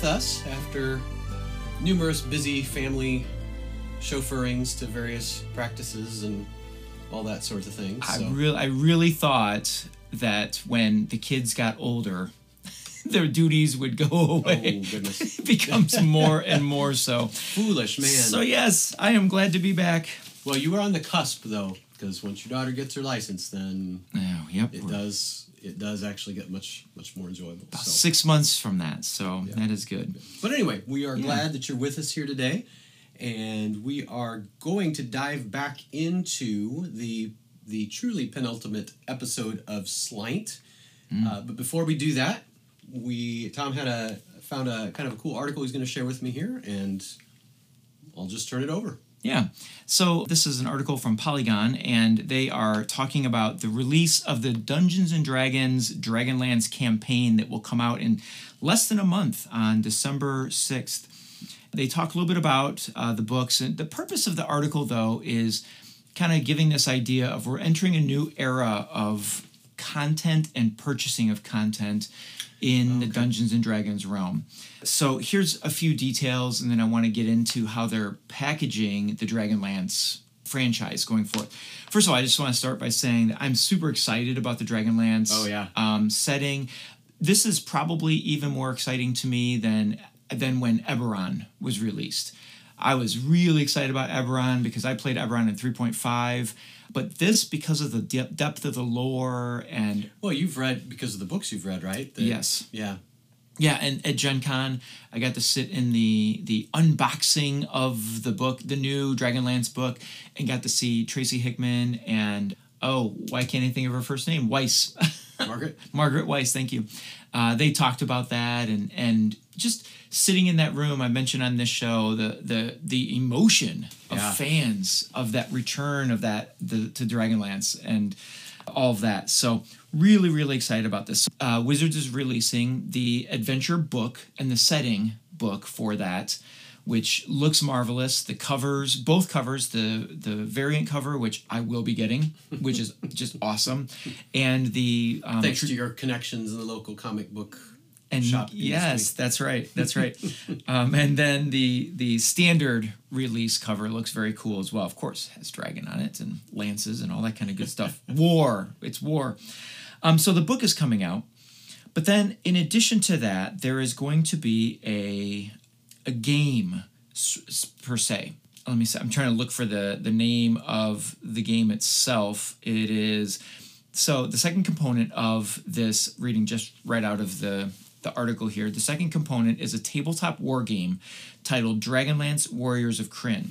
with us after numerous busy family chauffeurings to various practices and all that sort of thing. I really, I really thought that when the kids got older, their duties would go away. oh goodness, it becomes more and more so. foolish man. So yes, I am glad to be back. well, you were on the cusp though, because once your daughter gets her license, then yep. it does it does actually get much much more enjoyable. about So. six months from that, so that is good. But anyway, we are Yeah. glad that you're with us here today, and we are going to dive back into the the truly penultimate episode of Slaint. Mm. Uh, but before we do that, we Tom had a found a kind of a cool article he's going to share with me here, and I'll just turn it over. Yeah. So this is an article from Polygon, and they are talking about the release of the Dungeons and Dragons Dragonlance campaign that will come out in less than a month on December 6th. They talk a little bit about uh, the books, and the purpose of the article, though, is kind of giving this idea of we're entering a new era of content and purchasing of content in the Dungeons and Dragons realm. So here's a few details, and then I want to get into how they're packaging the Dragonlance franchise going forward. First of all, I just want to start by saying that I'm super excited about the Dragonlance Oh, yeah. um, setting. This is probably even more exciting to me than than when Eberron was released. I was really excited about Eberron because I played Eberron in 3.5, but this because of the de- depth of the lore and Well, you've read because of the books you've read, right? The- Yes. Yeah. Yeah, and at Gen Con, I got to sit in the the unboxing of the book, the new Dragonlance book, and got to see Tracy Hickman and oh, why can't I think of her first name? Weis. Margaret. Margaret Weis, thank you. Uh, they talked about that and and just sitting in that room. I mentioned on this show the the the emotion of Yeah. fans of that return of that the, to Dragonlance and all of that. So really really excited about this. Uh, Wizards is releasing the adventure book and the setting book for that. Which looks marvelous. The covers, both covers, the the variant cover, which I will be getting, which is just awesome, and the um, Thanks to your connections in the local comic book and shop. yes, that's right. That's right. um, and then the the standard release cover looks very cool as well. Of course, has dragon on it and lances and all that kind of good stuff. war. It's war. Um, so the book is coming out, but then in addition to that, there is going to be a a game per se. Let me see. I'm trying to look for the the name of the game itself. It is so the second component of this reading just right out of the the article here. The second component is a tabletop war game titled Dragonlance Warriors of Krynn.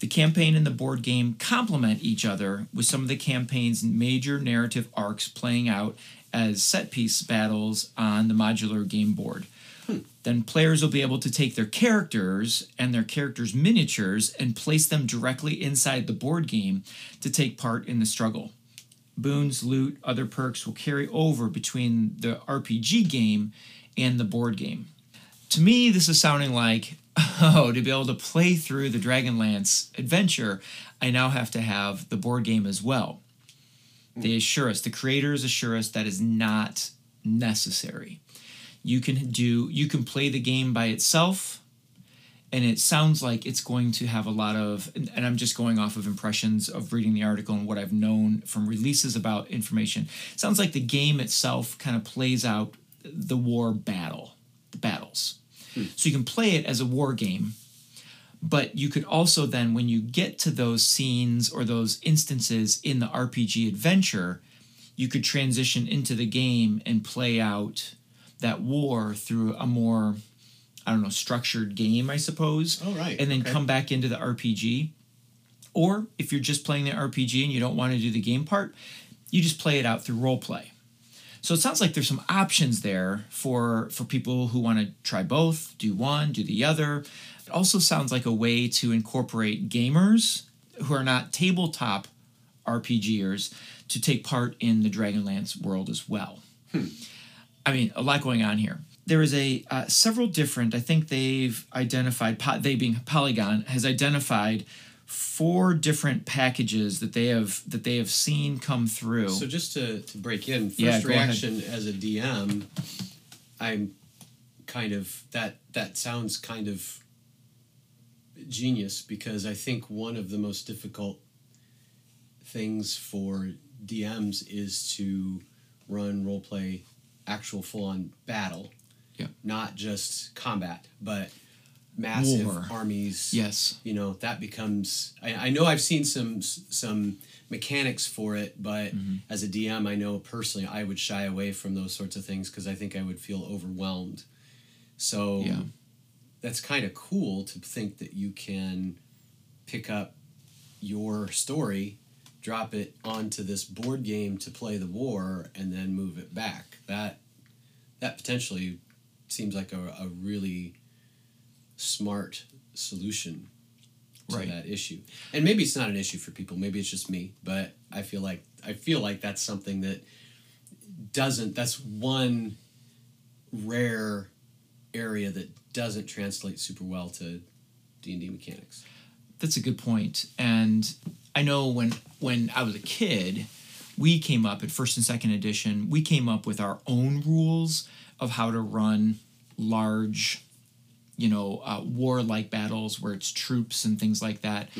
The campaign and the board game complement each other with some of the campaign's major narrative arcs playing out as set piece battles on the modular game board. Then players will be able to take their characters and their characters' miniatures and place them directly inside the board game to take part in the struggle. Boons, loot, other perks will carry over between the RPG game and the board game. To me, this is sounding like, oh, to be able to play through the Dragonlance adventure, I now have to have the board game as well. They assure us, the creators assure us that is not necessary. You can do you can play the game by itself and it sounds like it's going to have a lot of and i'm just going off of impressions of reading the article and what i've known from releases about information. It sounds like the game itself kind of plays out the war battle the battles. Hmm. So you can play it as a war game but you could also then when you get to those scenes or those instances in the rpg adventure you could transition into the game and play out that war through a more I don't know, structured game, I suppose. Oh, right. And then Okay. come back into the RPG. Or if you're just playing the RPG and you don't want to do the game part, you just play it out through role play. So it sounds like there's some options there for for people who want to try both, do one, do the other. It also sounds like a way to incorporate gamers who are not tabletop RPGers to take part in the Dragonlance world as well. Hmm. I mean, a lot going on here. There is a uh, several different. I think they've identified. They being Polygon has identified four different packages that they have that they have seen come through. So just to, to break in, first Yeah, go ahead. reaction as a DM, I'm kind of that that sounds kind of genius because I think one of the most difficult things for DMs is to run role play actual full on battle. Yeah. Not just combat, but massive War. armies yes. you know that becomes I, I know i've seen some some mechanics for it but Mm-hmm. as a dm i know personally i would shy away from those sorts of things because i think i would feel overwhelmed so Yeah. that's kind of cool to think that you can pick up your story drop it onto this board game to play the war and then move it back that that potentially seems like a, a really smart solution to Right. that issue. And maybe it's not an issue for people. Maybe it's just me, but I feel like I feel like that's something that doesn't that's one rare area that doesn't translate super well to D&D mechanics. That's a good point. And I know when when I was a kid, we came up at first and second edition, we came up with our own rules of how to run large, you know, uh, war-like battles where it's troops and things like that.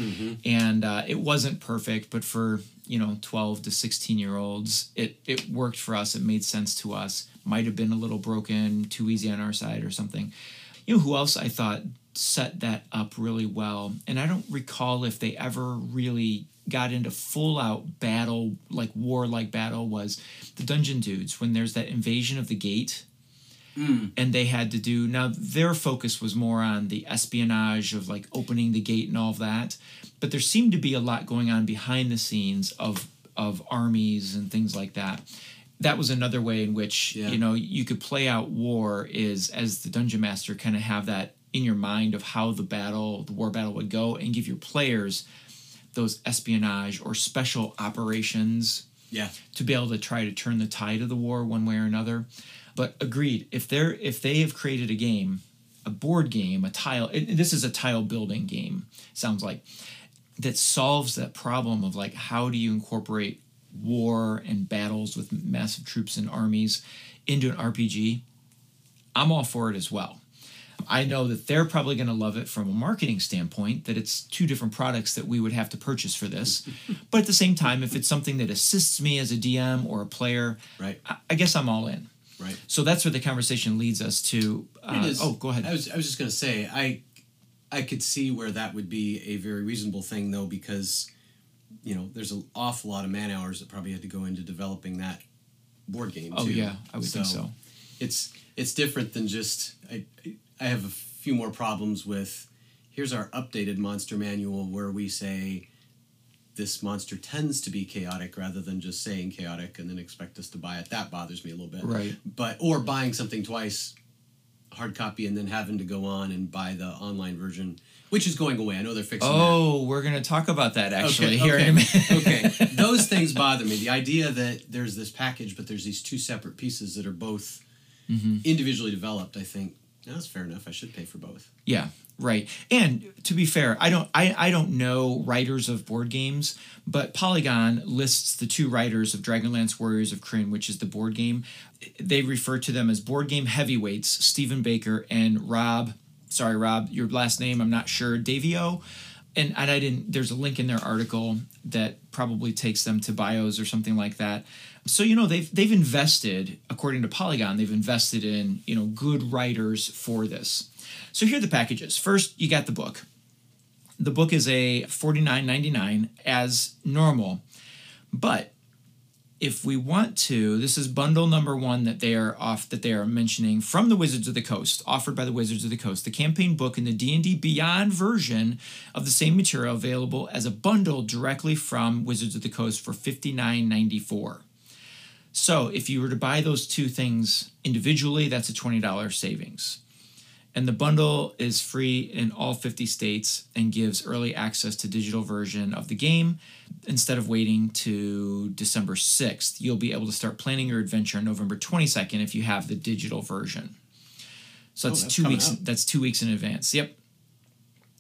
And uh, it wasn't perfect, but for you know 12 to 16 year olds it it worked for us. It made sense to us. Might have been a little broken too easy on our side or something. You know who else i thought set that up really well? And i don't recall if they ever really got into full out battle like war like battle was the dungeon dudes when there's that invasion of the gate. Hmm. And they had to do now their focus was more on the espionage of like opening the gate and all of that. But there seemed to be a lot going on behind the scenes of of armies and things like that. That was another way in which Yeah. you know you could play out war is as the dungeon master kind of have that in your mind of how the battle the war battle would go and give your players those espionage or special operations Yeah. to be able to try to turn the tide of the war one way or another. But agreed, if they're if they have created a game, a board game, a tile, and this is a tile building game, sounds like that solves that problem of like how do you incorporate war and battles with massive troops and armies into an RPG? I'm all for it as well. I know that they're probably going to love it from a marketing standpoint, that it's two different products that we would have to purchase for this. but at the same time, if it's something that assists me as a DM or a player, Right. I, I guess I'm all in. Right. So that's where the conversation leads us to. Uh, It is- oh, go ahead. I was I was just gonna say I I could see where that would be a very reasonable thing though because you know there's an awful lot of man hours that probably had to go into developing that board game. oh too. yeah, I would think so. It's it's different than just I I have a few more problems with here's our updated monster manual where we say this monster tends to be chaotic rather than just saying chaotic and then expect us to buy it. That bothers me a little bit Right. but or buying something twice hard copy and then having to go on and buy the online version which is going away i know they're fixing it. Oh, we're going to talk about that that actually okay, here okay. in a minute. okay those things bother me the idea that there's this package but there's these two separate pieces that are both Mm-hmm. individually developed i think "No, that's fair enough i should pay for both Yeah, right. And to be fair, I don't I, I don't know writers of board games, but Polygon lists the two writers of Dragonlance Warriors of Krynn, which is the board game. They refer to them as board game heavyweights, Stephen Baker and Rob. Sorry, Rob, your last name I'm not sure. Daviau. And, and I didn't. There's a link in their article that probably takes them to bios or something like that. So you know they've they've invested, according to Polygon, they've invested in you know good writers for this. So here are the packages. First, you got the book. The book is a $49.99 as normal. But if we want to, this is bundle number one that they are off that they are mentioning from the Wizards of the Coast, offered by the Wizards of the Coast, the campaign book and the D&D Beyond version of the same material available as a bundle directly from Wizards of the Coast for $59.94. So if you were to buy those two things individually, that's a $20 savings. And the bundle is free in all 50 states and gives early access to digital version of the game. Instead of waiting to December 6th, you'll be able to start planning your adventure on November 22nd if you have the digital version. So that's, oh, that's two weeks up. that's 2 weeks in advance. Yep.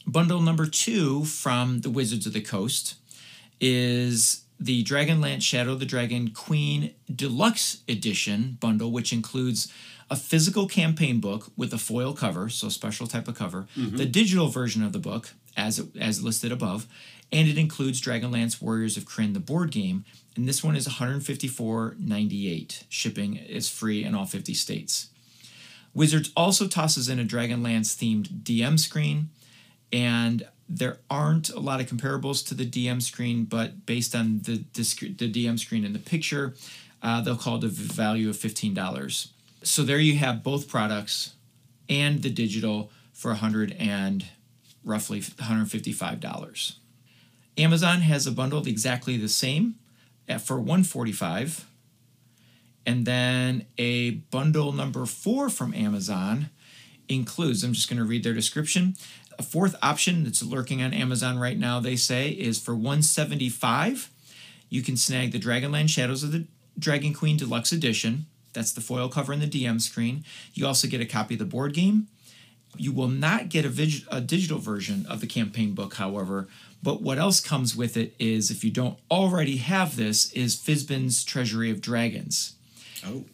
Bundle number two from the Wizards of the Coast is the Dragonlance Shadow of the Dragon Queen Deluxe Edition bundle, which includes a physical campaign book with a foil cover, so a special type of cover, mm-hmm. the digital version of the book, as as listed above, and it includes Dragonlance Warriors of Krynn, the board game, and this one is 154.98. Shipping is free in all 50 states. Wizards also tosses in a Dragonlance themed DM screen, and there aren't a lot of comparables to the DM screen, but based on the, the DM screen in the picture, uh, they'll call it a value of $15. So there you have both products and the digital for a 100 and roughly $155. Amazon has a bundle exactly the same at, for 145 and then a bundle number four from Amazon includes, I'm just going to read their description. A fourth option that's lurking on Amazon right now, they say, is for 175. You can snag the Dragonlance Shadows of the Dragon Queen Deluxe Edition. That's the foil cover and the DM screen. You also get a copy of the board game. You will not get a, vig- a digital version of the campaign book, however. But what else comes with it is, if you don't already have this, is Fizban's Treasury of Dragons Oh.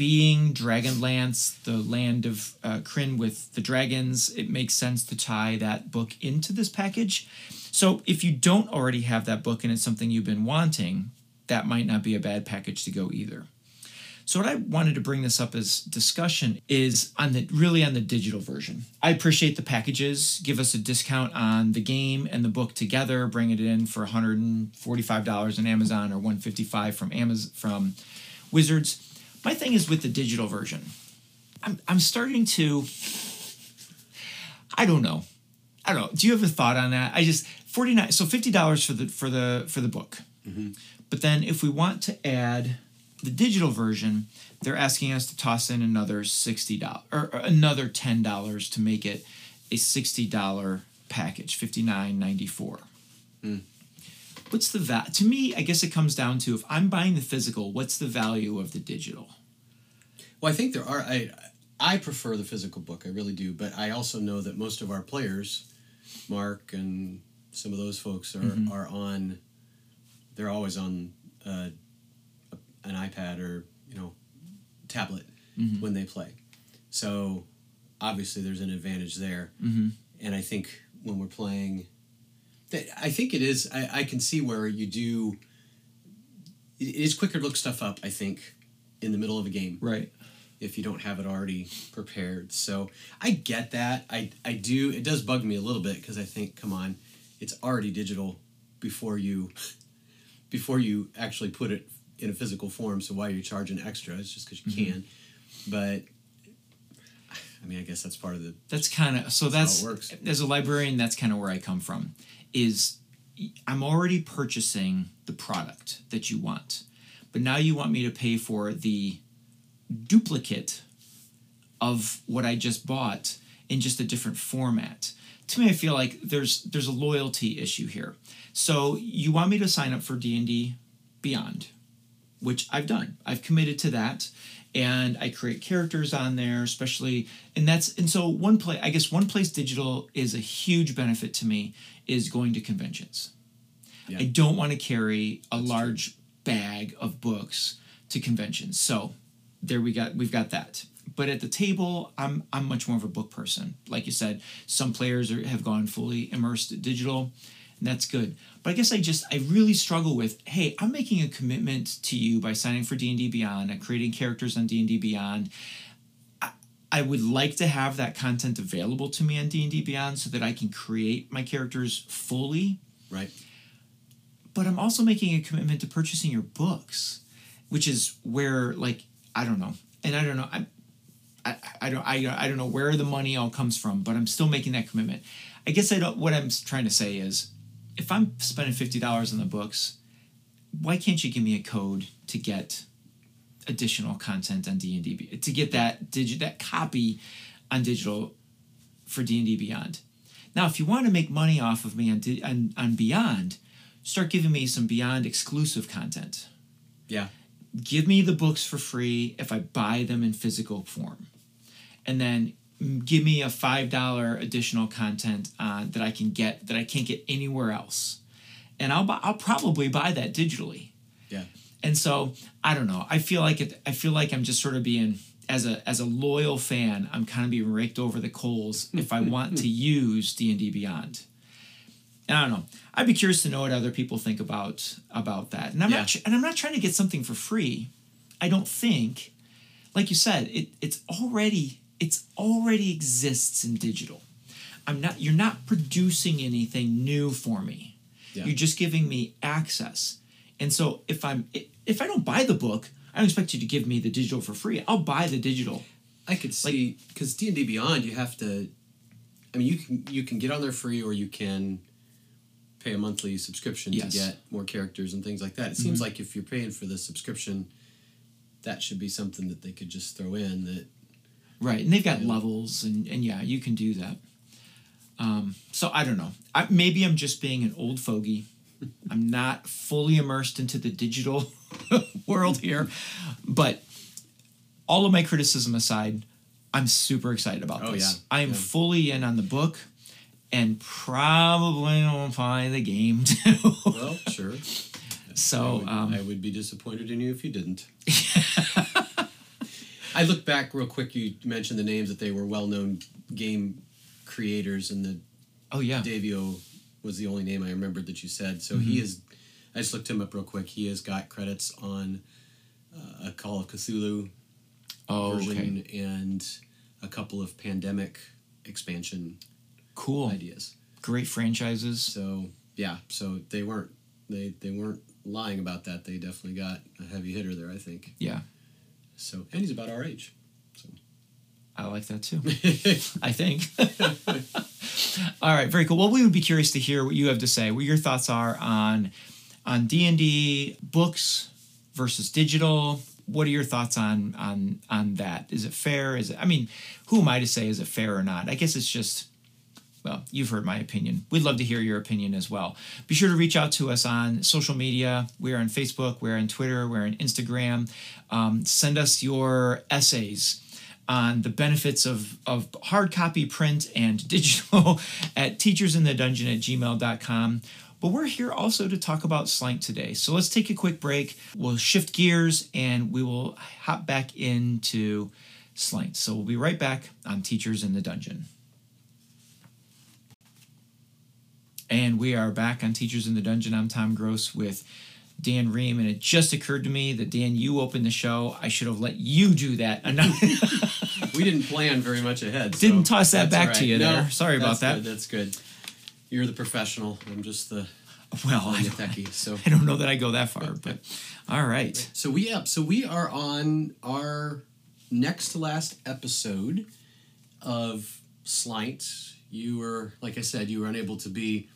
Being Dragonlance, the land of uh, Krynn with the dragons, it makes sense to tie that book into this package. So if you don't already have that book and it's something you've been wanting, that might not be a bad package to go either. So what I wanted to bring this up as discussion is on the really on the digital version. I appreciate the packages. Give us a discount on the game and the book together. Bring it in for $145 on Amazon or 155 from Amazon from Wizards. My thing is with the digital version. I'm I'm starting to I don't know. I don't know. Do you have a thought on that? I just 49 so $50 for the for the for the book. Mm-hmm. But then if we want to add the digital version, they're asking us to toss in another $60 or, or another $10 to make it a $60 package, $59.94. Hmm. What's the va- to me, I guess it comes down to if I'm buying the physical, what's the value of the digital? Well, I think there are. I I prefer the physical book. I really do. But I also know that most of our players, Mark and some of those folks, are Mhm. are on. They're always on uh, an iPad or you know, tablet Mhm. when they play. So obviously, there's an advantage there. Mm-hmm. And I think when we're playing, I think it is. I, I can see where you do. It is quicker to look stuff up. I think in the middle of a game Right. if you don't have it already prepared. So I get that. I I do. It does bug me a little bit because I think, come on, it's already digital before you before you actually put it in a physical form. So why are you charging extra? It's just because you Mhm. can. But I mean, I guess that's part of the. That's kind of so That's that's, how it works. as a librarian that's kind of where I come from is I'm already purchasing the product that you want. But now you want me to pay for the duplicate of what I just bought in just a different format. To me I feel like there's there's a loyalty issue here. So you want me to sign up for D&D Beyond, which I've done. I've committed to that and I create characters on there, especially and that's and so one play I guess one place digital is a huge benefit to me is going to conventions. Yeah. I don't want to carry a That's large bag of books to conventions. So there we got we've got that. But at the table, I'm I'm much more of a book person. Like you said, some players are, have gone fully immersed digital, and that's good. But I guess I just I really struggle with hey, I'm making a commitment to you by signing for D and D Beyond and creating characters on D and D Beyond. I, I would like to have that content available to me on D and D Beyond so that I can create my characters fully Right. but I'm also making a commitment to purchasing your books, which is where like I don't know, and I don't know I. I, I don't I, I don't know where the money all comes from, but I'm still making that commitment. I guess I don't. What I'm trying to say is, if I'm spending fifty dollars on the books, why can't you give me a code to get additional content on D and D to get that digi- that copy on digital for D and D Beyond? Now, if you want to make money off of me on, Di- on on Beyond, start giving me some Beyond exclusive content. Yeah. Give me the books for free if I buy them in physical form. And then give me a five dollar additional content uh, that I can get that I can't get anywhere else, and I'll buy, I'll probably buy that digitally. Yeah. And so I don't know. I feel like it. I feel like I'm just sort of being as a as a loyal fan. I'm kind of being raked over the coals if I want to use D and D Beyond. And I don't know. I'd be curious to know what other people think about about that. And I'm Yeah. not. And I'm not trying to get something for free. I don't think. Like you said, it it's already it's already exists in digital. I'm not. You're not producing anything new for me. Yeah. You're just giving me access. And so if I'm if I don't buy the book, I don't expect you to give me the digital for free. I'll buy the digital. I could see because D and D Beyond, you have to. I mean, you can you can get on there free, or you can pay a monthly subscription Yes. to get more characters and things like that. It Mm-hmm. seems like if you're paying for the subscription, that should be something that they could just throw in. That Right. And they've got levels and, and yeah, you can do that. Um, so I don't know. I, maybe I'm just being an old fogey. I'm not fully immersed into the digital world here. But all of my criticism aside, I'm super excited about Oh, this. yeah. I am Yeah. fully in on the book and probably will buy the game too. well, sure. I so would, um, I would be disappointed in you if you didn't. I look back real quick. You mentioned the names that they were well-known game creators, and the oh yeah. Daviau was the only name I remembered that you said. So Mm-hmm. he is. I just looked him up real quick. He has got credits on uh, a Call of Cthulhu Oh, version okay. and a couple of pandemic expansion Cool. ideas. Great franchises. So yeah, so they weren't they they weren't lying about that. They definitely got a heavy hitter there. I think. Yeah. So and he's about our age. So I like that too. I think. All right, very cool. Well, we would be curious to hear what you have to say, what your thoughts are on on D and D books versus digital. What are your thoughts on on on that? Is it fair? Is it? I mean, who am I to say is it fair or not? I guess it's just. Well, you've heard my opinion. We'd love to hear your opinion as well. Be sure to reach out to us on social media. We're on Facebook, we're on Twitter, we're on Instagram. Um, send us your essays on the benefits of, of hard copy print and digital at teachersinthedungeon at gmail.com. But we're here also to talk about Slaint today. So let's take a quick break. We'll shift gears and we will hop back into Slaint. So we'll be right back on Teachers in the Dungeon. And we are back on Teachers in the Dungeon. I'm Tom Gross with Dan Ream, and it just occurred to me that Dan, you opened the show. I should have let you do that. We didn't plan very much ahead. so Didn't toss that back all to you No, there. Sorry about that. Good, that's good. You're the professional. I'm just the well, I'm I don't, techie. So I don't know that I go that far, but all right. So we up. so we are on our next to last episode of Slaint. You were like I said, you were unable to be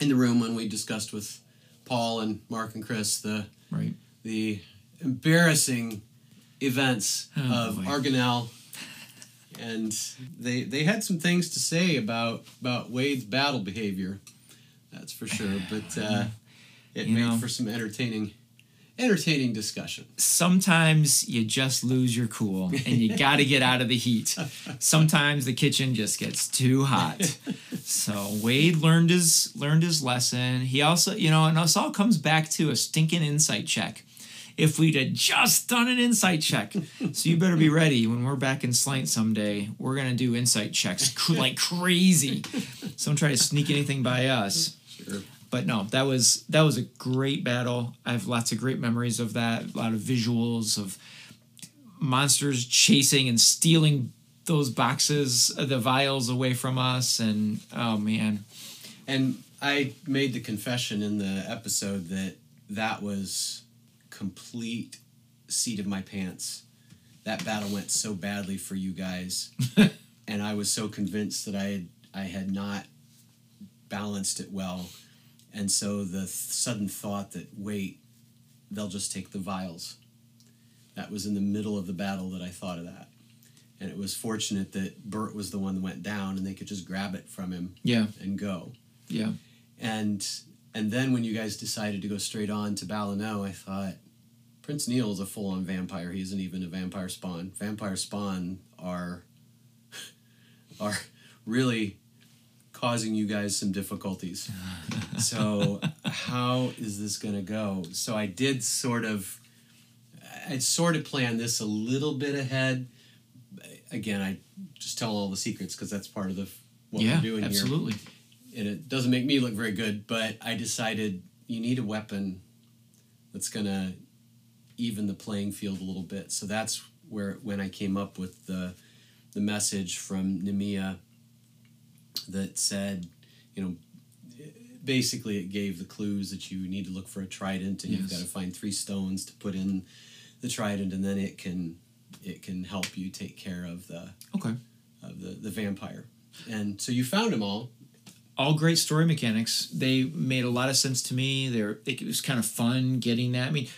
in the room when we discussed with Paul and Mark and Chris the Right. the embarrassing events Oh, of boy. Argonel. And they they had some things to say about about Wade's battle behavior. That's for sure. But uh, it You made know. for some entertaining entertaining discussion. Sometimes you just lose your cool and you got to get out of the heat. Sometimes the kitchen just gets too hot. So Wade learned his learned his lesson. He also, you know, and this all comes back to a stinking insight check. If we'd have just done an insight check, so you better be ready when we're back in Slaint someday. We're gonna do insight checks like crazy. So don't try to sneak anything by us Sure. But no, that was that was a great battle. I have lots of great memories of that. A lot of visuals of monsters chasing and stealing those boxes, uh, the vials away from us, and oh man, And I made the confession in the episode that that was complete seat of my pants. That battle went so badly for you guys, and I was so convinced that I had I had not balanced it well, and so the th- sudden thought that wait, they'll just take the vials. That was in the middle of the battle that I thought of that, and it was fortunate that Bert was the one that went down, and they could just grab it from him yeah, and go yeah, and and then when you guys decided to go straight on to Balino, I thought Prince Niall is a full-on vampire. He isn't even a vampire spawn. Vampire spawn are are really causing you guys some difficulties. so how is this going to go? So I did sort of I sort of planned this a little bit ahead. Again, I just tell all the secrets because that's part of the what yeah, we're doing absolutely. here. And it doesn't make me look very good, but I decided you need a weapon that's going to even the playing field a little bit. So that's where when I came up with the the message from Nemia that said, you know, basically it gave the clues that you need to look for a trident and Yes. you've got to find three stones to put in the trident and then it can it can help you take care of the Okay. of the, the vampire. And so you found them all. all great story mechanics. They made a lot of sense to me. They're it was kind of fun getting that. I mean,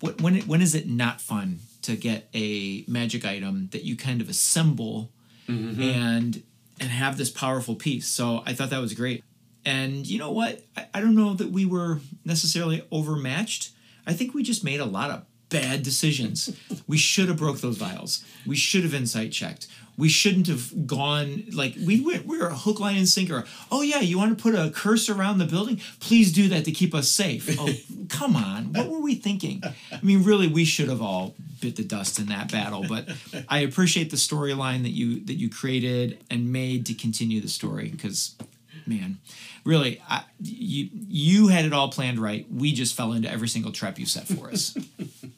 what, when it, when is it not fun to get a magic item that you kind of assemble mm-hmm. and and have this powerful piece? So I thought that was great. And you know what? I, I don't know that we were necessarily overmatched. I think we just made a lot of bad decisions. we should have broke those vials. We should have insight checked. We shouldn't have gone like we went. We were a hook, line, and sinker. Oh yeah, you want to put a curse around the building? Please do that to keep us safe. Oh come on, what were we thinking? I mean, really, we should have all bit the dust in that battle. But I appreciate the storyline that you that you created and made to continue the story because man really I, you you had it all planned right we just fell into every single trap you set for us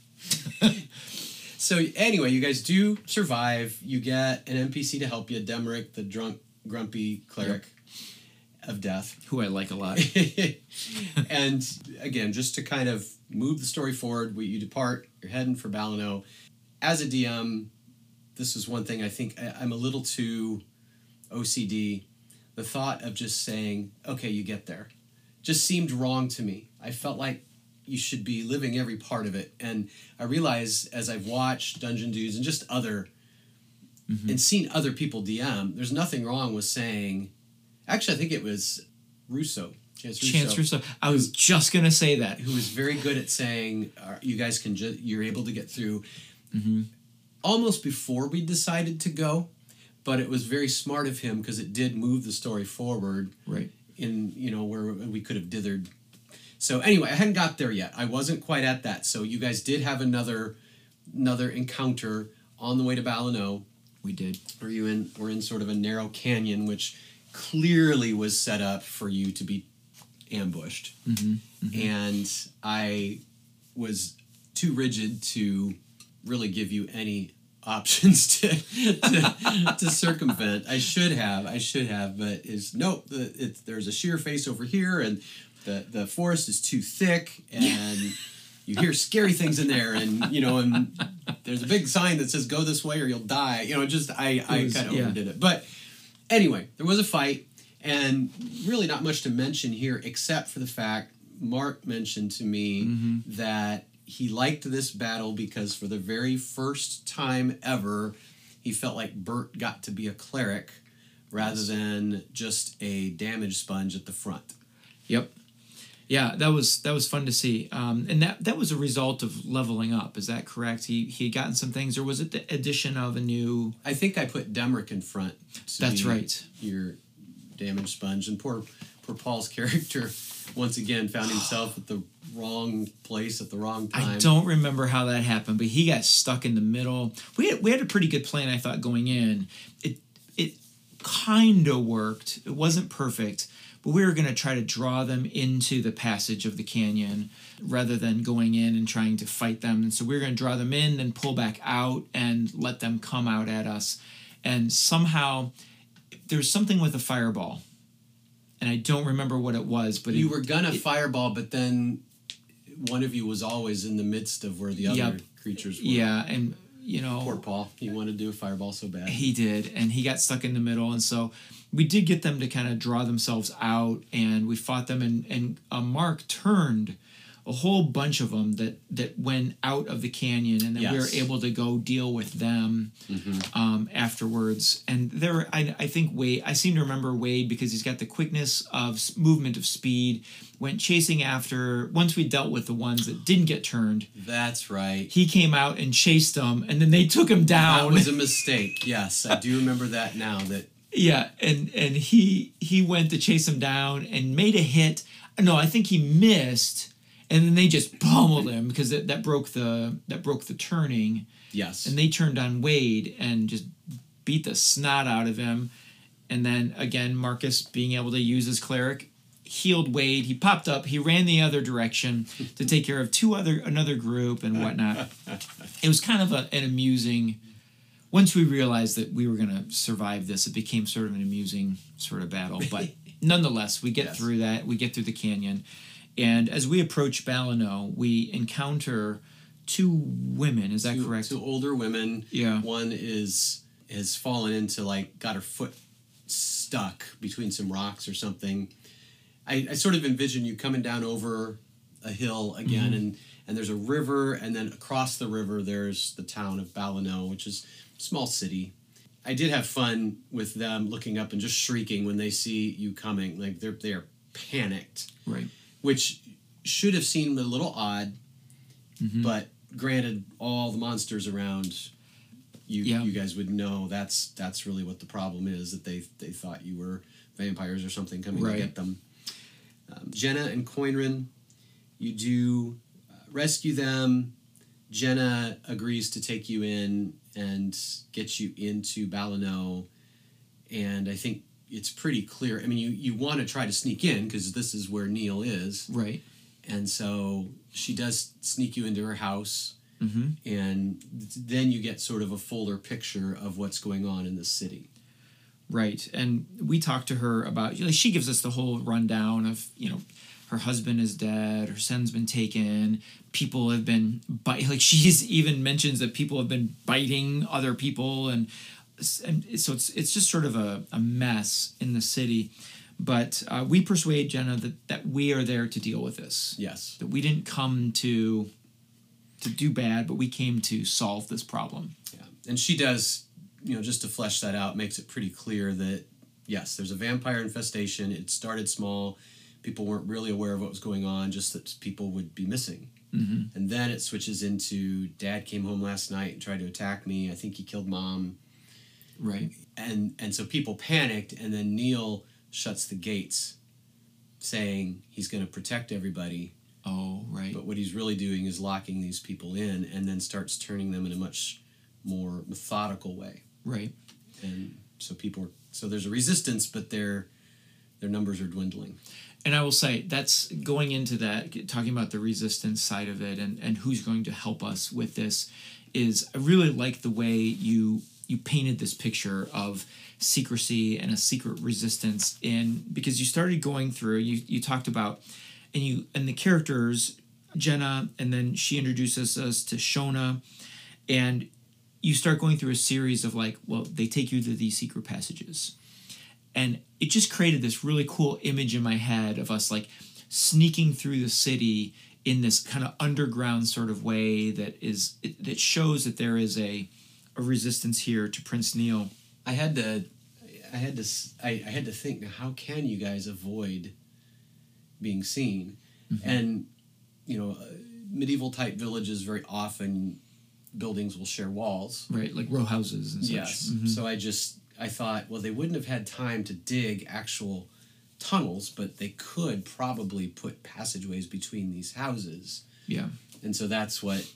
So anyway, you guys do survive. You get an NPC to help you, Demeric, the drunk, grumpy cleric of death. who i like a lot and again, just to kind of move the story forward, we, you depart, you're heading for Balino. As a DM, this is one thing I think I, I'm a little too OCD. The thought of just saying, okay, you get there, just seemed wrong to me. I felt like you should be living every part of it. And I realize as I've watched Dungeon Dudes and just other, and seen other people DM, there's nothing wrong with saying, actually, I think it was Russo. Chance Russo chance Russo. i was just gonna say that who was very good at saying uh, you guys can just you're able to get through Mm-hmm. almost before we decided to go but it was very smart of him because it did move the story forward right in you know where we could have dithered so anyway i hadn't got there yet. I wasn't quite at that. So you guys did have another another encounter on the way to Balino we did. Where you in were in sort of a narrow canyon which clearly was set up for you to be ambushed. Mm-hmm, mm-hmm. And i was too rigid to really give you any options to, to, to circumvent. I should have i should have but is nope the, it's, there's a sheer face over here and the, the forest is too thick and you hear scary things in there and you know and there's a big sign that says go this way or you'll die you know just i, I kind of yeah. overdid it but anyway there was a fight and really not much to mention here except for the fact mark mentioned to me Mm-hmm. that he liked this battle because for the very first time ever he felt like bert got to be a cleric rather than just a damage sponge at the front Yep. Yeah, that was that was fun to see, um, and that that was a result of leveling up. Is that correct? He he had gotten some things, or was it the addition of a new? I think I put Demrick in front. That's right. Your damage sponge, and poor poor Paul's character once again found himself at the wrong place at the wrong time. I don't remember how that happened, but he got stuck in the middle. We had, we had a pretty good plan, I thought, going in. It it kind of worked. It wasn't perfect, but we were going to try to draw them into the passage of the canyon rather than going in and trying to fight them. And so we were going to draw them in, then pull back out and let them come out at us. And somehow there's something with a fireball. And I don't remember what it was, but You it, were gonna fireball, but then one of you was always in the midst of where the other Yep. creatures were. yeah, and you know Poor Paul. He wanted to do a fireball so bad. He did, and he got stuck in the middle, and so we did get them to kind of draw themselves out, and we fought them, and and uh, Mark turned a whole bunch of them that that went out of the canyon, and then we were able to go deal with them um, afterwards. And there, I, I think Wade. I seem to remember Wade because he's got the quickness of movement of speed. Went chasing after. Once we dealt with the ones that didn't get turned, That's right. he came out and chased them, and then they took him down. That was a mistake. Yes, I do remember that now. That Yeah, and and he he went to chase him down and made a hit. No, I think he missed, and then they just pummeled him because that, that broke the that broke the turning, Yes. and they turned on Wade and just beat the snot out of him. And then again, Marcus being able to use his cleric healed Wade. He popped up. He ran the other direction to take care of two other another group and whatnot. It was kind of a, an amusing. Once we realized that we were going to survive this, it became sort of an amusing sort of battle. But nonetheless, we get Yes. through that. We get through the canyon, and as we approach Balino, we encounter two women. Is that two, correct? two older women. Yeah. One is has fallen into like got her foot stuck between some rocks or something. I, I sort of envision you coming down over a hill again mm-hmm. and and there's a river and then across the river there's the town of Balino, which is small city. I did have fun with them looking up and just shrieking when they see you coming. Like they're they're panicked Right. which should have seemed a little odd, Mm-hmm. but granted, all the monsters around you, Yeah. you guys would know that's that's really what the problem is that they they thought you were vampires or something coming Right. to get them. Um, Jenna and Coinrin, you do uh, rescue them. Jenna agrees to take you in and get you into Balino, and I think it's pretty clear. I mean, you you want to try to sneak in because this is where Niall is, Right. and so she does sneak you into her house, Mm-hmm. and then you get sort of a fuller picture of what's going on in the city. Right. And we talked to her about, like, she gives us the whole rundown of, you know, her husband is dead, her son's been taken, people have been, bite, like, she's even mentions that people have been biting other people. And, and so it's, it's just sort of a, a mess in the city. But uh, we persuade Jenna that, that we are there to deal with this. Yes. That we didn't come to to do bad, but we came to solve this problem. Yeah, and she does, you know, just to flesh that out, makes it pretty clear that yes, there's a vampire infestation. It started small. People weren't really aware of what was going on, just that people would be missing. Mm-hmm. And then it switches into Dad came home last night and tried to attack me. I think he killed Mom. Right. And and so people panicked, and then Niall shuts the gates, saying he's going to protect everybody. Oh, right. But what he's really doing is locking these people in, and then starts turning them in a much more methodical way. right. and so people so there's a resistance but their their numbers are dwindling And I will say that's going into that, talking about the resistance side of it and, and who's going to help us with this is I really like the way you you painted this picture of secrecy and a secret resistance in because you started going through you you talked about and you and the characters Jenna and then she introduces us to Shona and you start going through a series of like well they take you to these secret passages. And it just created this really cool image in my head of us like sneaking through the city in this kind of underground sort of way that is it, that shows that there is a a resistance here to Prince Niall. i had to i had to I had to think now how can you guys avoid being seen and you know uh, medieval type villages very often buildings will share walls Right, like row houses and such. yes Mhm. so i just i thought well they wouldn't have had time to dig actual tunnels but they could probably put passageways between these houses Yeah. and so that's what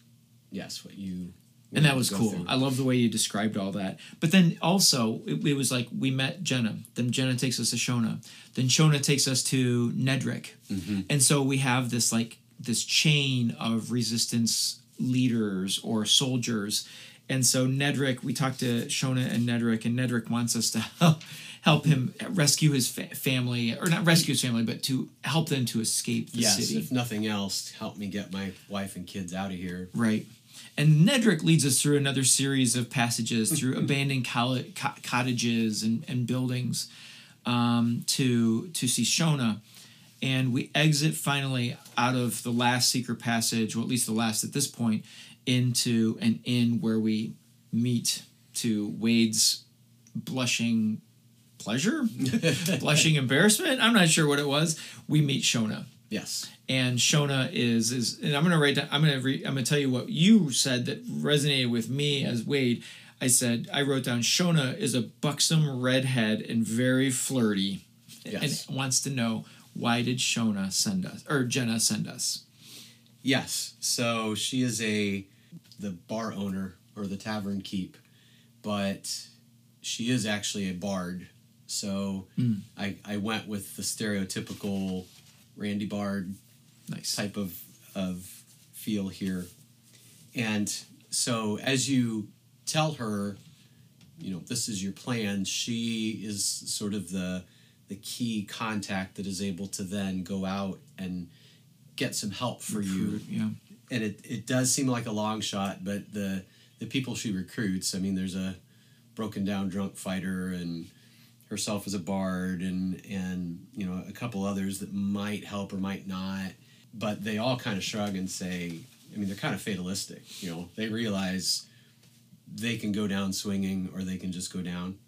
yes what you and that was cool. through. I love the way you described all that. But then also, it, it was like we met Jenna. Then Jenna takes us to Shona. Then Shona takes us to Nedrick. Mhm. And so we have this like this chain of resistance leaders or soldiers. And so Nedrick, we talked to Shona and Nedrick, and Nedrick wants us to help, help him rescue his fa- family, or not rescue his family, but to help them to escape the yes city. if nothing else help me get my wife and kids out of here Right. And Nedrick leads us through another series of passages through abandoned coll- co- cottages and, and buildings um, to to see Shona. And we exit finally out of the last secret passage, or at least the last at this point, into an inn where we meet to Wade's blushing pleasure, blushing embarrassment. I'm not sure what it was. We meet Shona yes and Shona is is and I'm gonna write down I'm gonna re, I'm gonna tell you what you said that resonated with me as Wade. I said I wrote down Shona is a buxom redhead and very flirty, Yes. and wants to know why did Shona send us or Jenna send us? Yes. So she is a the bar owner or the tavern keep, but she is actually a bard. So Mm. I, I went with the stereotypical Randy Bard Nice. type of of feel here. And so as you tell her, you know, this is your plan, she is sort of the the key contact that is able to then go out and get some help for you Yeah. And it, it does seem like a long shot, but the the people she recruits, I mean, there's a broken down drunk fighter and herself as a bard and and you know a couple others that might help or might not, but they all kind of shrug and say, I mean, they're kind of fatalistic. You know, they realize they can go down swinging or they can just go down,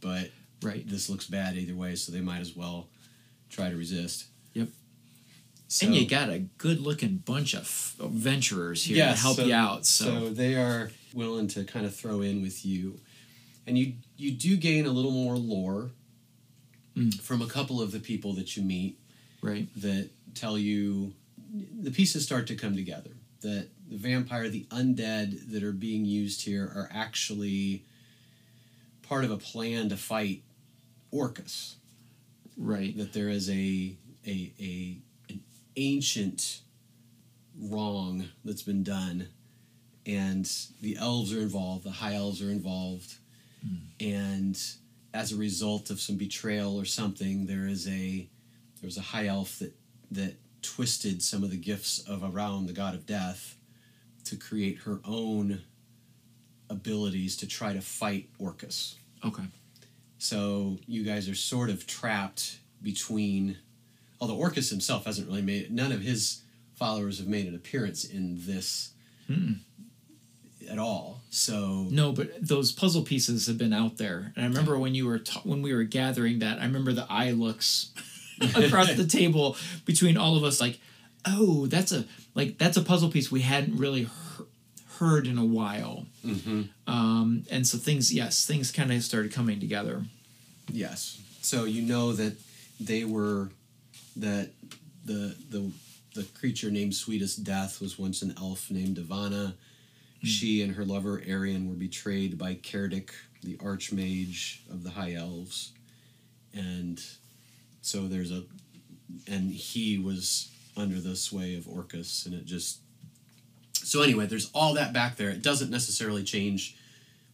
but Right. this looks bad either way, so they might as well try to resist. So, and you got a good looking bunch of adventurers here to help so- you out. So, so they are willing to kind of throw in with you and you you do gain a little more lore Mm. from a couple of the people that you meet right. that tell you the pieces start to come together that the vampire the undead that are being used here are actually part of a plan to fight orcus Right. that there is a a, a ancient wrong that's been done and the elves are involved the high elves are involved hmm. and as a result of some betrayal or something there is a there was a high elf that that twisted some of the gifts of around the god of death to create her own abilities to try to fight orcus Okay. so you guys are sort of trapped between. Although Orcus himself hasn't really made none of his followers have made an appearance in this Mm. at all. So No, but those puzzle pieces have been out there, and I remember when you were ta- when we were gathering that. I remember the eye looks across the table between all of us, like, oh, that's a like that's a puzzle piece we hadn't really he- heard in a while. Mhm. Um, and so things, yes, things kind of started coming together. yes, so you know that they were that the the the creature named Sweetest Death was once an elf named Ivana. Hmm. She and her lover Arian were betrayed by Cerdic, the archmage of the High Elves, and so there's a, and he was under the sway of Orcus, and it just. So anyway, there's all that back there. It doesn't necessarily change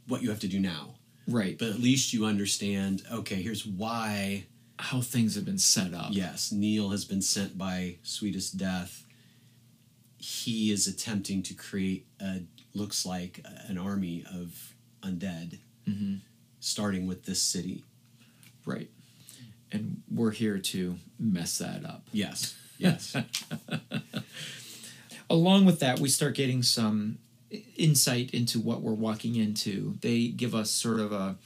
what you have to do now, Right. but at least you understand. Okay, here's why. How things have been set up. Yes, Niall has been sent by Sweetest Death. He is attempting to create a looks like an army of undead, hmm starting with this city. Right. And we're here to mess that up. Yes, yes, along with that, we start getting some insight into what we're walking into. They give us sort of a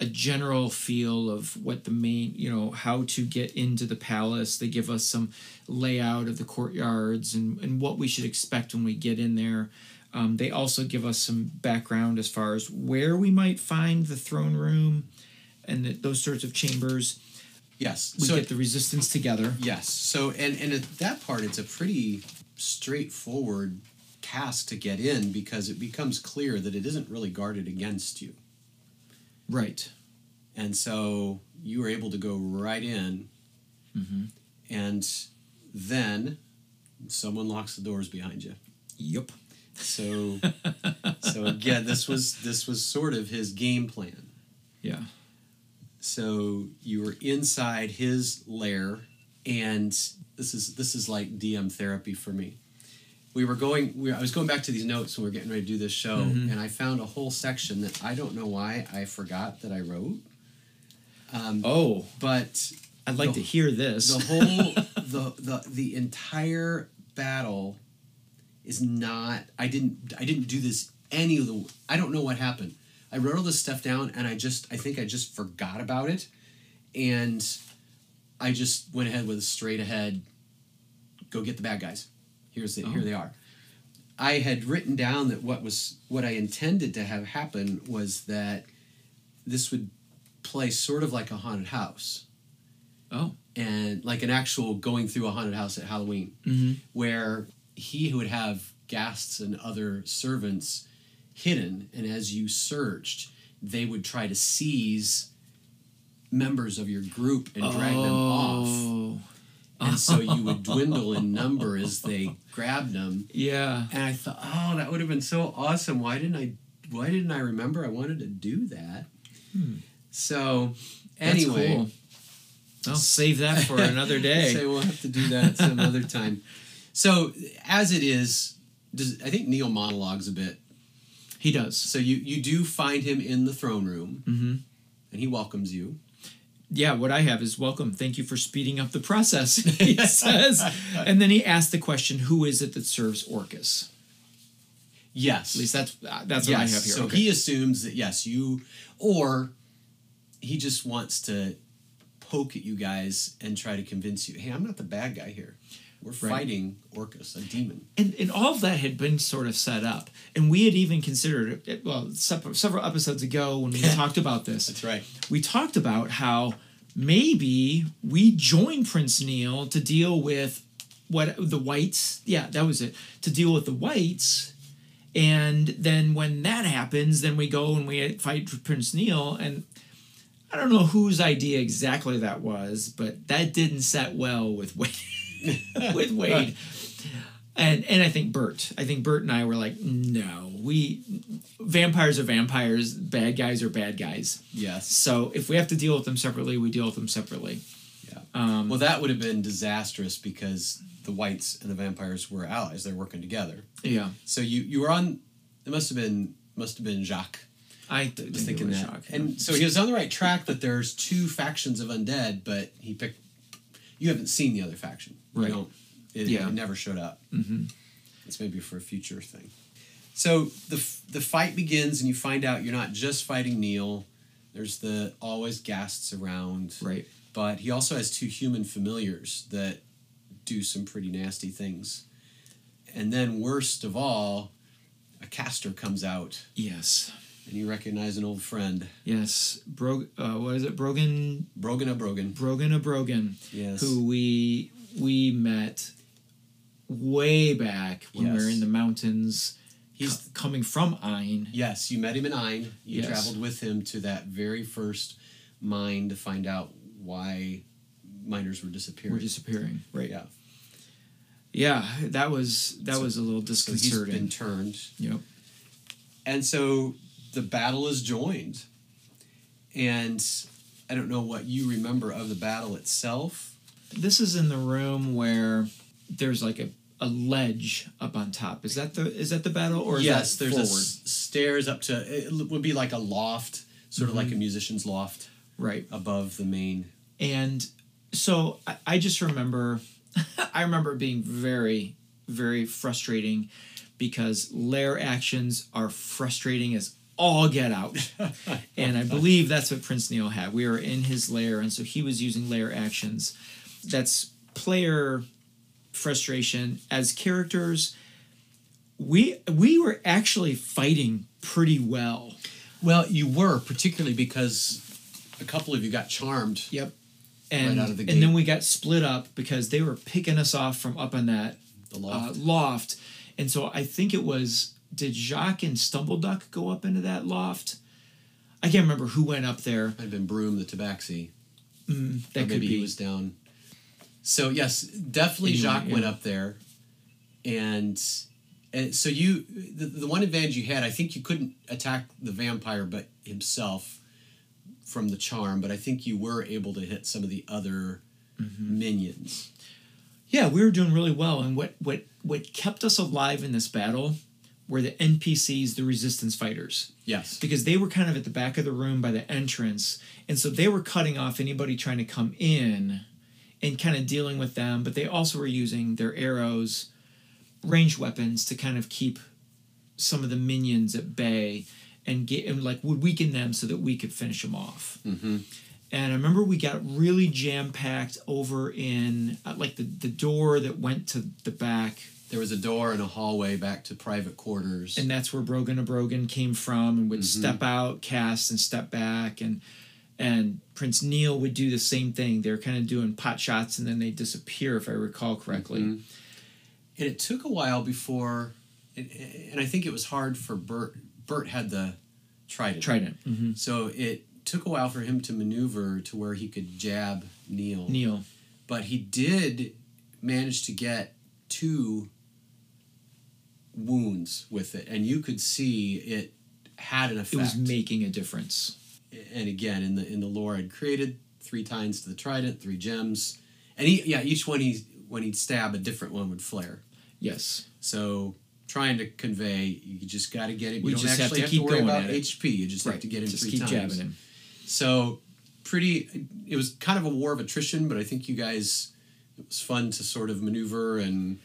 a general feel of what the main, you know, how to get into the palace. They give us some layout of the courtyards and, and what we should expect when we get in there. Um, they also give us some background as far as where we might find the throne room and th- those sorts of chambers. yes. We so get the resistance together. yes. So and and at that part, it's a pretty straightforward task to get in because it becomes clear that it isn't really guarded against you, Right. and so you were able to go right in, Mm-hmm. and then someone locks the doors behind you. Yep. So, so again, this was this was sort of his game plan. Yeah. So you were inside his lair, and this is this is like DM therapy for me. We were going. We, I was going back to these notes when we are getting ready to do this show, Mhm. and I found a whole section that I don't know why I forgot that I wrote. Um, Oh, but I'd like The- to hear this. the whole the, the the entire battle is not i didn't i didn't do this any of the i don't know what happened i wrote all this stuff down and i just i think i just forgot about it and i just went ahead with a straight ahead go get the bad guys here's the, here Oh. they are I had written down that what was what I intended to have happen was that this would play sort of like a haunted house Oh. and like an actual going through a haunted house at Halloween Mm-hmm. where he would have guests and other servants hidden and as you searched they would try to seize members of your group and drag them off Oh. And so you would dwindle in number as they grabbed them Yeah. and i thought oh that would have been so awesome why didn't i why didn't i remember i wanted to do that so anyway cool. I'll save that for another day. so we'll have to do that some other time so as it is does, i think niall monologues a bit he does. so you you do find him in the throne room Mm-hmm. and he welcomes you Yeah, what I have is welcome. Thank you for speeding up the process, he says. And then he asks the question, who is it that serves Orcus? yes At least that's uh, that's what I have here. So Okay. he assumes that yes, you, or he just wants to poke at you guys and try to convince you, hey, I'm not the bad guy here. We're Right. fighting Orcus, a demon. and, and all of that had been sort of set up. And we had even considered it, well, several episodes ago when we talked about this, That's right. we talked about how maybe we join Prince Niall to deal with what the whites. Yeah, that was it. To deal with the whites. And then when that happens, then we go and we fight Prince Niall. And I don't know whose idea exactly that was, but that didn't set well with Wade. with Wade. And and I think Bert. I think Bert and I were like, no, we vampires are vampires, bad guys are bad guys. Yes. So if we have to deal with them separately, we deal with them separately. Yeah. Um, Well, that would have been disastrous because the whites and the vampires were allies. They're working together. yeah, So you you were on. It must have been must have been Jacques. I th- was think thinking that. shock. And so he was on the right track that there's two factions of undead, but he picked. You haven't seen the other faction, You Right. don't- It, Yeah. it never showed up. hmm It's maybe for a future thing. So the the fight begins, and you find out you're not just fighting Niall. There's the always ghasts around, right. but he also has two human familiars that do some pretty nasty things. And then, worst of all, a caster comes out, Yes, and you recognize an old friend, yes. Brog, uh, what is it? Brogan, Brogan a Brogan. Brogan, a Brogan, Yes. who we we met way back when we were in the mountains. He's co- coming from Ein. yes. You met him in Ein. You Yes. traveled with him to that very first mine to find out why miners were disappearing. We're disappearing. Right. yeah. Yeah, that was that So- was a little So he's disconcerting. been turned, Yep. and so the battle is joined. And I don't know what you remember of the battle itself. This is in the room where there's like a, a ledge up on top. Is that the is that the battle or is yes, there's forward? s- stairs up to it would be like a loft, sort of Mm-hmm. like a musician's loft right. above the main. And so I, I just remember I remember being very, very frustrating because lair actions are frustrating as all get out. and I believe that's what Prince Niall had. We were in his lair, and so he was using lair actions. That's player frustration. As characters, we we were actually fighting pretty well. Well, you were particularly because a couple of you got charmed. Yep. And, out of the gate. and then we got split up because they were picking us off from up on that The uh, loft. loft. And so I think it was did Jacques and Stumbleduck go up into that loft? I can't remember who went up there. I've been Broom the Tabaxi. Mm, Or that could maybe be. he was down. So yes, definitely Jacques went up there, and and so you the, the one advantage you had, I think you couldn't attack the vampire, but himself from the charm. But I think you were able to hit some of the other Mm-hmm. minions. Yeah, we were doing really well. And what what what kept us alive in this battle were the NPCs, the resistance fighters. Yes. because they were kind of at the back of the room by the entrance and so they were cutting off anybody trying to come in and kind of dealing with them but they also were using their arrows ranged weapons to kind of keep some of the minions at bay and get and like would weaken them so that we could finish them off Mm-hmm. and I remember we got really jam packed over in uh, like the, the door that went to the back there was a door and a hallway back to private quarters. and that's where Brogan to Brogan came from, and would Mm-hmm. step out, cast, and step back, and and Prince Niall would do the same thing. They're kind of doing pot shots, and then they disappear, if I recall correctly. Mhm. and it took a while before, and, and I think it was hard for Bert. Bert had the trident. Trident, hmm So it took a while for him to maneuver to where he could jab Niall. Neil. But he did manage to get two wounds with it, and you could see it had an effect. It was making a difference. And again, in the in the lore I'd created, three times to the trident, three gems, and he, yeah, each one he when he'd stab, a different one would flare. Yes. So trying to convey, you just got to get it. You We don't just have actually to have keep to worry going about. HP. You just have to get him Just three keep times. jabbing him. So pretty. It was kind of a war of attrition, but I think you guys. It was fun to sort of maneuver and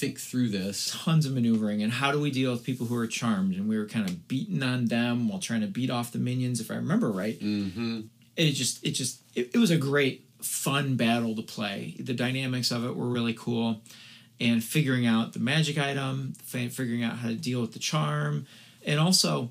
think through this. Tons of maneuvering, and how do we deal with people who are charmed? And we were kind of beating on them while trying to beat off the minions, if I remember right. Mm-hmm. And it just, it just, it, it was a great, fun battle to play. The dynamics of it were really cool, and figuring out the magic item, fi- figuring out how to deal with the charm, and also,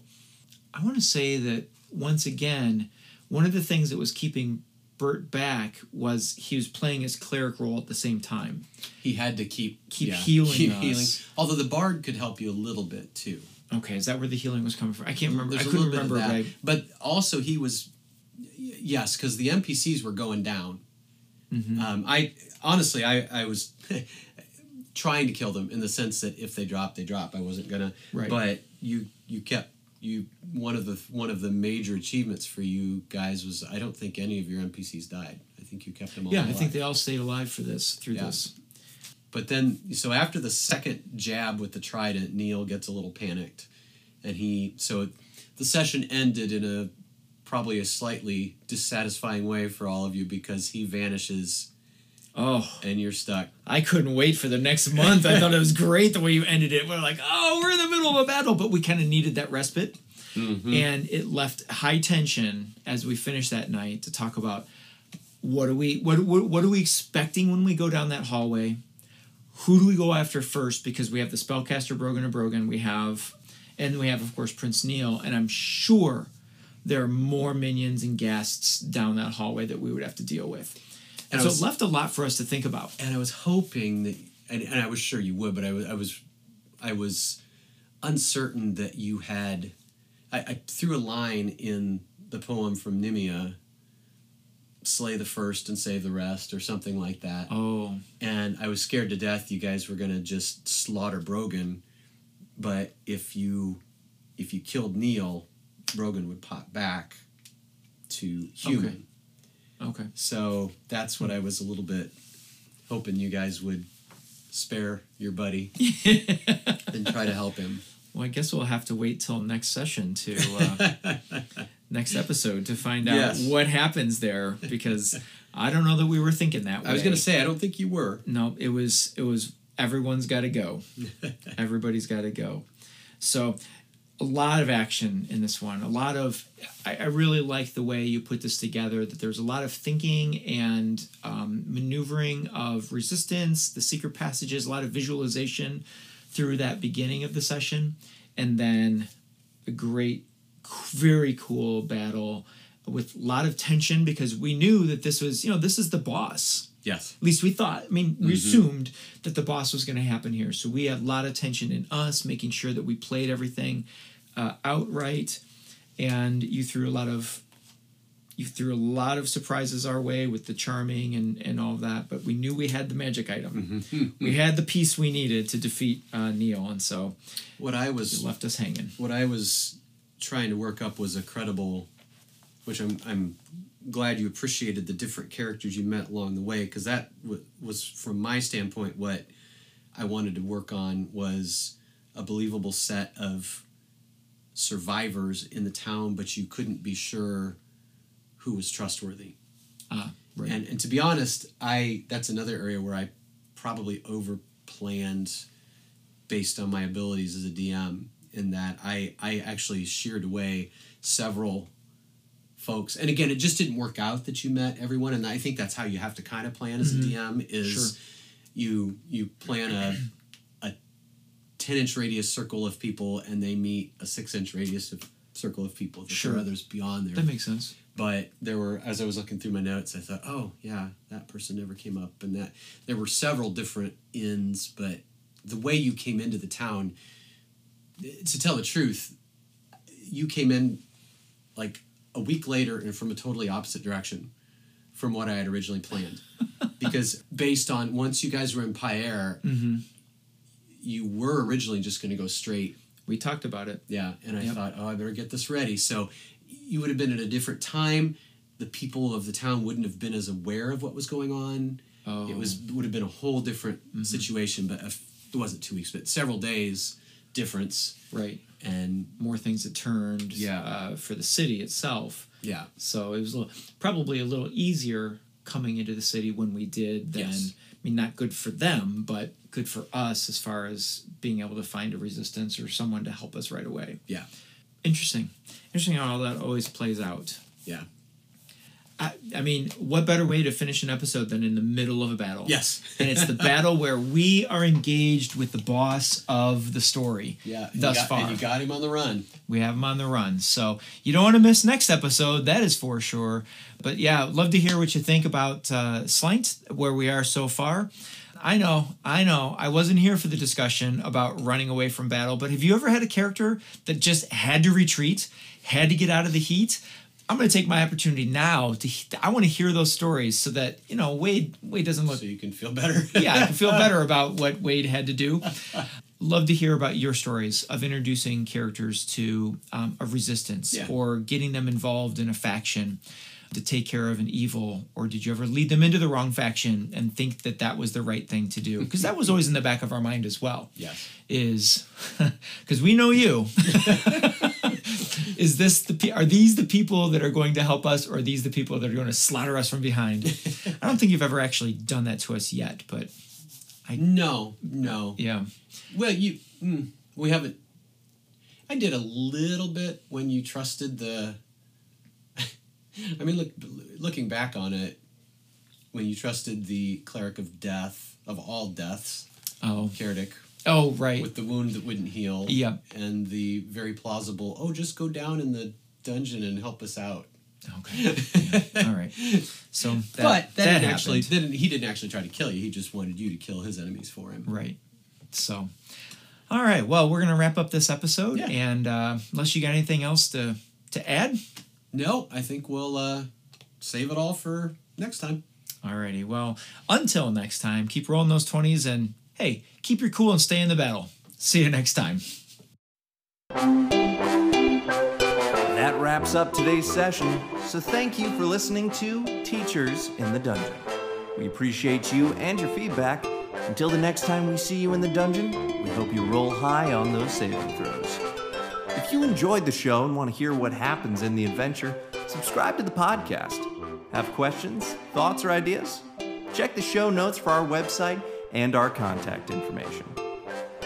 I want to say that once again, one of the things that was keeping Bert back was he was playing his cleric role at the same time. He had to keep Keep yeah, healing keep us. healing. Although the bard could help you a little bit too. Okay, is that where the healing was coming from? I can't remember. There's I a couldn't little bit of remember. that. Right. But also, he was yes, because the NPCs were going down. Mm-hmm. Um, I honestly, I, I was trying to kill them in the sense that if they drop, they drop. I wasn't gonna. Right. But you you kept you one of the one of the major achievements for you guys was I don't think any of your NPCs died. I think you kept them all. Yeah, I think they all stayed alive for this through Yeah. this. But then, so after the second jab with the trident, Niall gets a little panicked, and he so the session ended in a probably a slightly dissatisfying way for all of you because he vanishes Oh, and you're stuck. I couldn't wait for the next month. I thought it was great the way you ended it. We're like, oh, we're in the middle of a battle, but we kind of needed that respite. Mm-hmm. and it left high tension as we finished that night to talk about what are we what, what what are we expecting when we go down that hallway who do we go after first because we have the spellcaster brogan or brogan we have and we have of course prince niall and i'm sure there are more minions and guests down that hallway that we would have to deal with and And so was- it left a lot for us to think about And I was hoping that, and, and I was sure you would, but I was, I was, I was uncertain that you had. I, I threw a line in the poem from Nimia, slay the first and save the rest, or something like that. oh and I was scared to death you guys were gonna just slaughter Brogan, but if you if you killed Niall, Brogan would pop back to human. okay So that's what I was a little bit hoping you guys would spare your buddy and try to help him. well i guess we'll have to wait till next session to uh, next episode to find out Yes. what happens there because I don't know that we were thinking that way. I was gonna say I don't think you were. no, it was it was everyone's got to go. Everybody's got to go. So a lot of action in this one. A lot of I, I really like the way you put this together. That there's a lot of thinking and um, maneuvering of resistance, the secret passages, a lot of visualization through that beginning of the session, and then a great, very cool battle with a lot of tension because we knew that this was you know this is the boss Yes. at least we thought. I mean, we assumed that the boss was going to happen here. So we had a lot of tension in us, making sure that we played everything uh, outright. And you threw a lot of you threw a lot of surprises our way with the charming and and all of that. But we knew we had the magic item. we had the piece we needed to defeat uh, Niall, and so What I was left us hanging. what I was trying to work up was a credible, which I'm I'm glad you appreciated the different characters you met along the way because that w- was from my standpoint what I wanted to work on was a believable set of survivors in the town, but you couldn't be sure who was trustworthy. Ah, right. And and to be honest, I that's another area where I probably over planned based on my abilities as a DM in that I I actually sheared away several folks. And again, it just didn't work out that you met everyone and I think that's how you have to kind of plan as a DM is Sure. you you plan a 10 inch radius circle of people and they meet a six inch radius of circle of people. Sure. There are others beyond there. That makes sense. but there were as i was looking through my notes i thought oh yeah that person never came up and that there were several different inns but the way you came into the town to tell the truth you came in like a week later and from a totally opposite direction from what i had originally planned because based on once you guys were in Pierre, mm-hmm. You were originally just going to go straight We talked about it. yeah, and I Yep. thought, oh, I better get this ready. So you would have been at a different time. The people of the town wouldn't have been as aware of what was going on. Oh. It was would have been a whole different situation. But if, it wasn't two weeks, but several days difference. Right. And More things that turned Yeah. uh, for the city itself. yeah, So it was a little, probably a little easier coming into the city when we did then Yes. I mean not good for them, but good for us as far as being able to find a resistance or someone to help us right away. yeah, Interesting. Interesting how all that always plays out. yeah. I, I mean, what better way to finish an episode than in the middle of a battle? Yes. and it's the battle where we are engaged with the boss of the story. Yeah. Thus got, far. and you got him on the run. We have him on the run. So you don't want to miss next episode, that is for sure. But yeah, love to hear what you think about uh, Slaint, where we are so far. I know, I know, I wasn't here for the discussion about running away from battle, but have you ever had a character that just had to retreat, had to get out of the heat? I'm going to take my opportunity now to. I want to hear those stories so that you know Wade. Wade doesn't look So you can feel better. yeah, I can feel better about what Wade had to do. Love to hear about your stories of introducing characters to um, a resistance Yeah. or getting them involved in a faction to take care of an evil, or did you ever lead them into the wrong faction and think that that was the right thing to do? Because that was always in the back of our mind as well. Yes. Is because we know you. is this the are these the people that are going to help us, or are these the people that are going to slaughter us from behind? I don't think you've ever actually done that to us yet, but I No, no. yeah. Well, you mm, we haven't. I did a little bit when you trusted the. I mean, look, looking back on it, when you trusted the cleric of death of all deaths, Oh, Kerdic, oh, right. with the wound that wouldn't heal, Yep. and the very plausible, oh, just go down in the dungeon and help us out. Okay. Yeah. All right. So, that, but that, that didn't actually, didn't, he didn't actually try to kill you. He just wanted you to kill his enemies for him. Right. So, all right. Well, we're gonna wrap up this episode, Yeah. and uh, unless you got anything else to to add, No, I think we'll uh, save it all for next time. Alrighty. Well, until next time, keep rolling those 20s and hey, keep your cool and stay in the battle. See you next time. That wraps up today's session, so thank you for listening to Teachers in the Dungeon. We appreciate you and your feedback. Until the next time we see you in the dungeon, we hope you roll high on those saving throws. If you enjoyed the show and want to hear what happens in the adventure, subscribe to the podcast. Have questions, thoughts, or ideas? Check the show notes for our website and our contact information.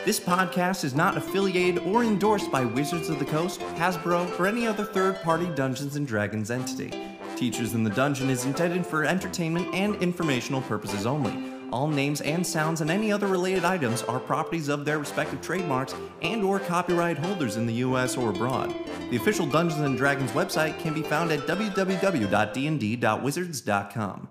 This podcast is not affiliated or endorsed by Wizards of the Coast, Hasbro, or any other third party Dungeons and Dragons entity. Teachers in the Dungeon is intended for entertainment and informational purposes only. All names and sounds and any other related items are properties of their respective trademarks and or copyright holders in the US or abroad. The official Dungeons Dragons website can be found at www.dnd.wizards.com.